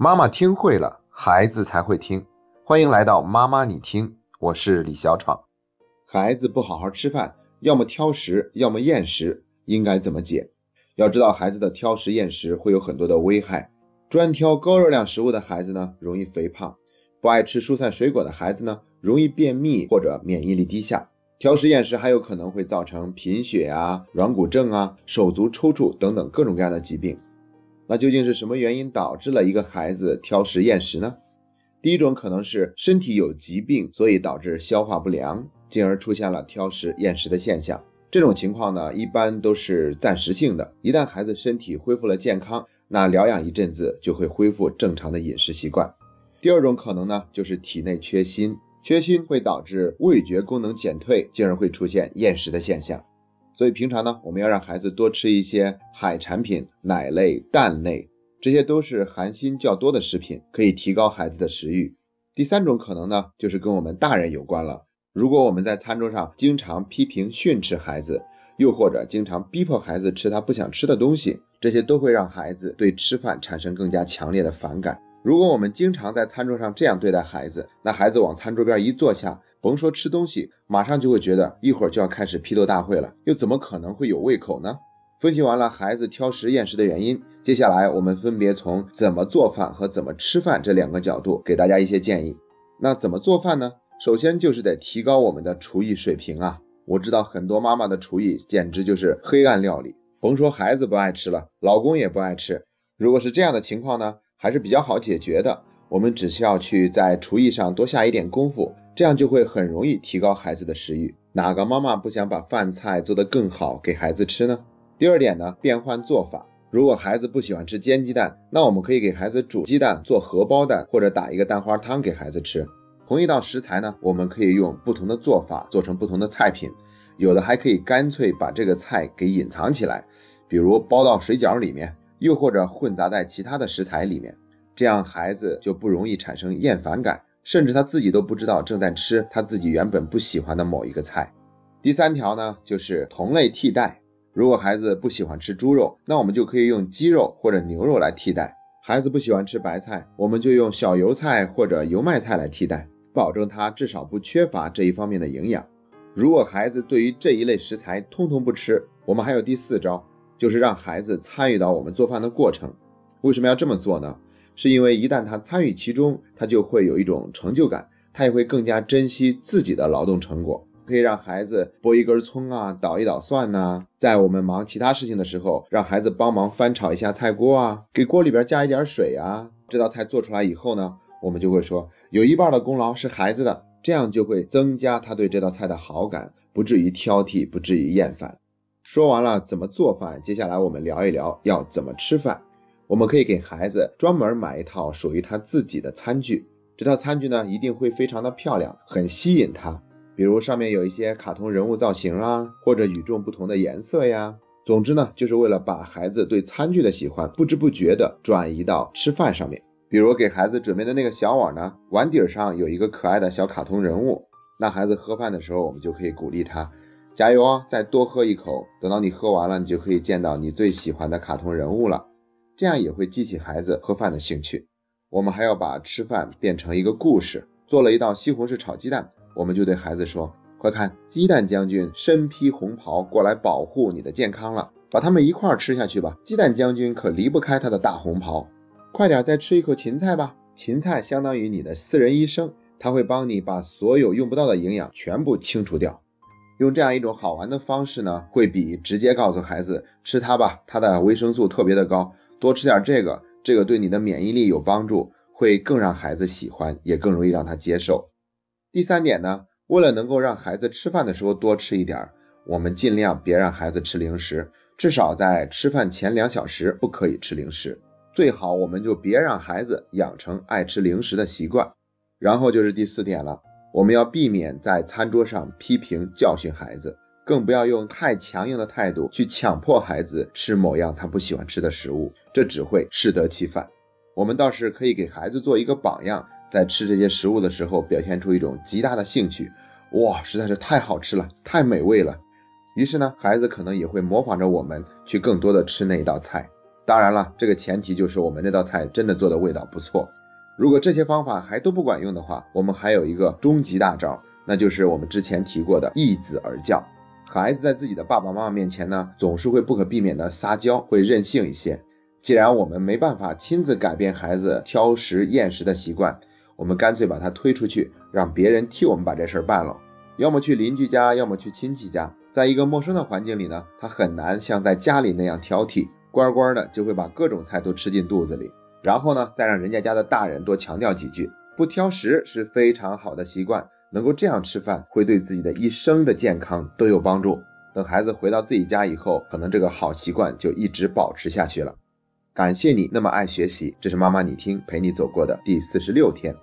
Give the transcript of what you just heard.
妈妈听会了，孩子才会听。欢迎来到妈妈你听，我是李小闯。孩子不好好吃饭，要么挑食，要么厌食，应该怎么解？要知道，孩子的挑食厌食会有很多的危害。专挑高热量食物的孩子呢，容易肥胖；不爱吃蔬菜水果的孩子呢，容易便秘或者免疫力低下。挑食厌食还有可能会造成贫血啊、软骨症啊、手足抽搐等等各种各样的疾病。那究竟是什么原因导致了一个孩子挑食厌食呢？第一种可能是身体有疾病，所以导致消化不良，进而出现了挑食厌食的现象。这种情况呢，一般都是暂时性的。一旦孩子身体恢复了健康，那疗养一阵子就会恢复正常的饮食习惯。第二种可能呢，就是体内缺锌，缺锌会导致味觉功能减退，进而会出现厌食的现象。所以平常呢，我们要让孩子多吃一些海产品、奶类、蛋类，这些都是含锌较多的食品，可以提高孩子的食欲。第三种可能呢，就是跟我们大人有关了。如果我们在餐桌上经常批评训斥孩子，又或者经常逼迫孩子吃他不想吃的东西，这些都会让孩子对吃饭产生更加强烈的反感。如果我们经常在餐桌上这样对待孩子，那孩子往餐桌边一坐下，甭说吃东西，马上就会觉得一会儿就要开始批斗大会了，又怎么可能会有胃口呢？分析完了孩子挑食厌食的原因，接下来我们分别从怎么做饭和怎么吃饭这两个角度给大家一些建议。那怎么做饭呢？首先就是得提高我们的厨艺水平啊！我知道很多妈妈的厨艺简直就是黑暗料理，甭说孩子不爱吃了，老公也不爱吃。如果是这样的情况呢？还是比较好解决的，我们只需要去在厨艺上多下一点功夫，这样就会很容易提高孩子的食欲。哪个妈妈不想把饭菜做得更好给孩子吃呢？第二点呢，变换做法。如果孩子不喜欢吃煎鸡蛋，那我们可以给孩子煮鸡蛋，做荷包蛋，或者打一个蛋花汤给孩子吃。同一道食材呢，我们可以用不同的做法做成不同的菜品，有的还可以干脆把这个菜给隐藏起来，比如包到水饺里面。又或者混杂在其他的食材里面，这样孩子就不容易产生厌烦感，甚至他自己都不知道正在吃他自己原本不喜欢的某一个菜。第三条呢，就是同类替代。如果孩子不喜欢吃猪肉，那我们就可以用鸡肉或者牛肉来替代。孩子不喜欢吃白菜，我们就用小油菜或者油麦菜来替代，保证他至少不缺乏这一方面的营养。如果孩子对于这一类食材通通不吃，我们还有第四招。就是让孩子参与到我们做饭的过程。为什么要这么做呢？是因为一旦他参与其中，他就会有一种成就感，他也会更加珍惜自己的劳动成果。可以让孩子剥一根葱啊，捣一捣蒜呐，在我们忙其他事情的时候，让孩子帮忙翻炒一下菜锅啊，给锅里边加一点水啊。这道菜做出来以后呢，我们就会说有一半的功劳是孩子的，这样就会增加他对这道菜的好感，不至于挑剔，不至于厌烦。说完了怎么做饭，接下来我们聊一聊要怎么吃饭。我们可以给孩子专门买一套属于他自己的餐具，这套餐具呢一定会非常的漂亮，很吸引他。比如上面有一些卡通人物造型啊，或者与众不同的颜色呀。总之呢，就是为了把孩子对餐具的喜欢不知不觉的转移到吃饭上面。比如给孩子准备的那个小碗呢，碗底上有一个可爱的小卡通人物，那孩子喝饭的时候，我们就可以鼓励他。加油啊！再多喝一口，等到你喝完了，你就可以见到你最喜欢的卡通人物了。这样也会激起孩子喝饭的兴趣。我们还要把吃饭变成一个故事。做了一道西红柿炒鸡蛋，我们就对孩子说：“快看，鸡蛋将军身披红袍过来保护你的健康了，把它们一块儿吃下去吧。鸡蛋将军可离不开他的大红袍。快点再吃一口芹菜吧，芹菜相当于你的私人医生，他会帮你把所有用不到的营养全部清除掉。”用这样一种好玩的方式呢，会比直接告诉孩子吃它吧，它的维生素特别的高，多吃点这个，这个对你的免疫力有帮助，会更让孩子喜欢，也更容易让他接受。第三点呢，为了能够让孩子吃饭的时候多吃一点，我们尽量别让孩子吃零食，至少在吃饭前两小时不可以吃零食，最好我们就别让孩子养成爱吃零食的习惯。然后就是第四点了。我们要避免在餐桌上批评教训孩子，更不要用太强硬的态度去强迫孩子吃某样他不喜欢吃的食物，这只会适得其反。我们倒是可以给孩子做一个榜样，在吃这些食物的时候表现出一种极大的兴趣，哇，实在是太好吃了，太美味了。于是呢，孩子可能也会模仿着我们去更多的吃那一道菜。当然了，这个前提就是我们那道菜真的做的味道不错。如果这些方法还都不管用的话，我们还有一个终极大招，那就是我们之前提过的易子而教。孩子在自己的爸爸妈妈面前呢，总是会不可避免的撒娇，会任性一些。既然我们没办法亲自改变孩子挑食厌食的习惯，我们干脆把他推出去，让别人替我们把这事儿办了。要么去邻居家，要么去亲戚家，在一个陌生的环境里呢，他很难像在家里那样挑剔，乖乖的就会把各种菜都吃进肚子里。然后呢，再让人家家的大人多强调几句，不挑食是非常好的习惯。能够这样吃饭，会对自己的一生的健康都有帮助。等孩子回到自己家以后，可能这个好习惯就一直保持下去了。感谢你那么爱学习，这是妈妈你听陪你走过的第四十六天。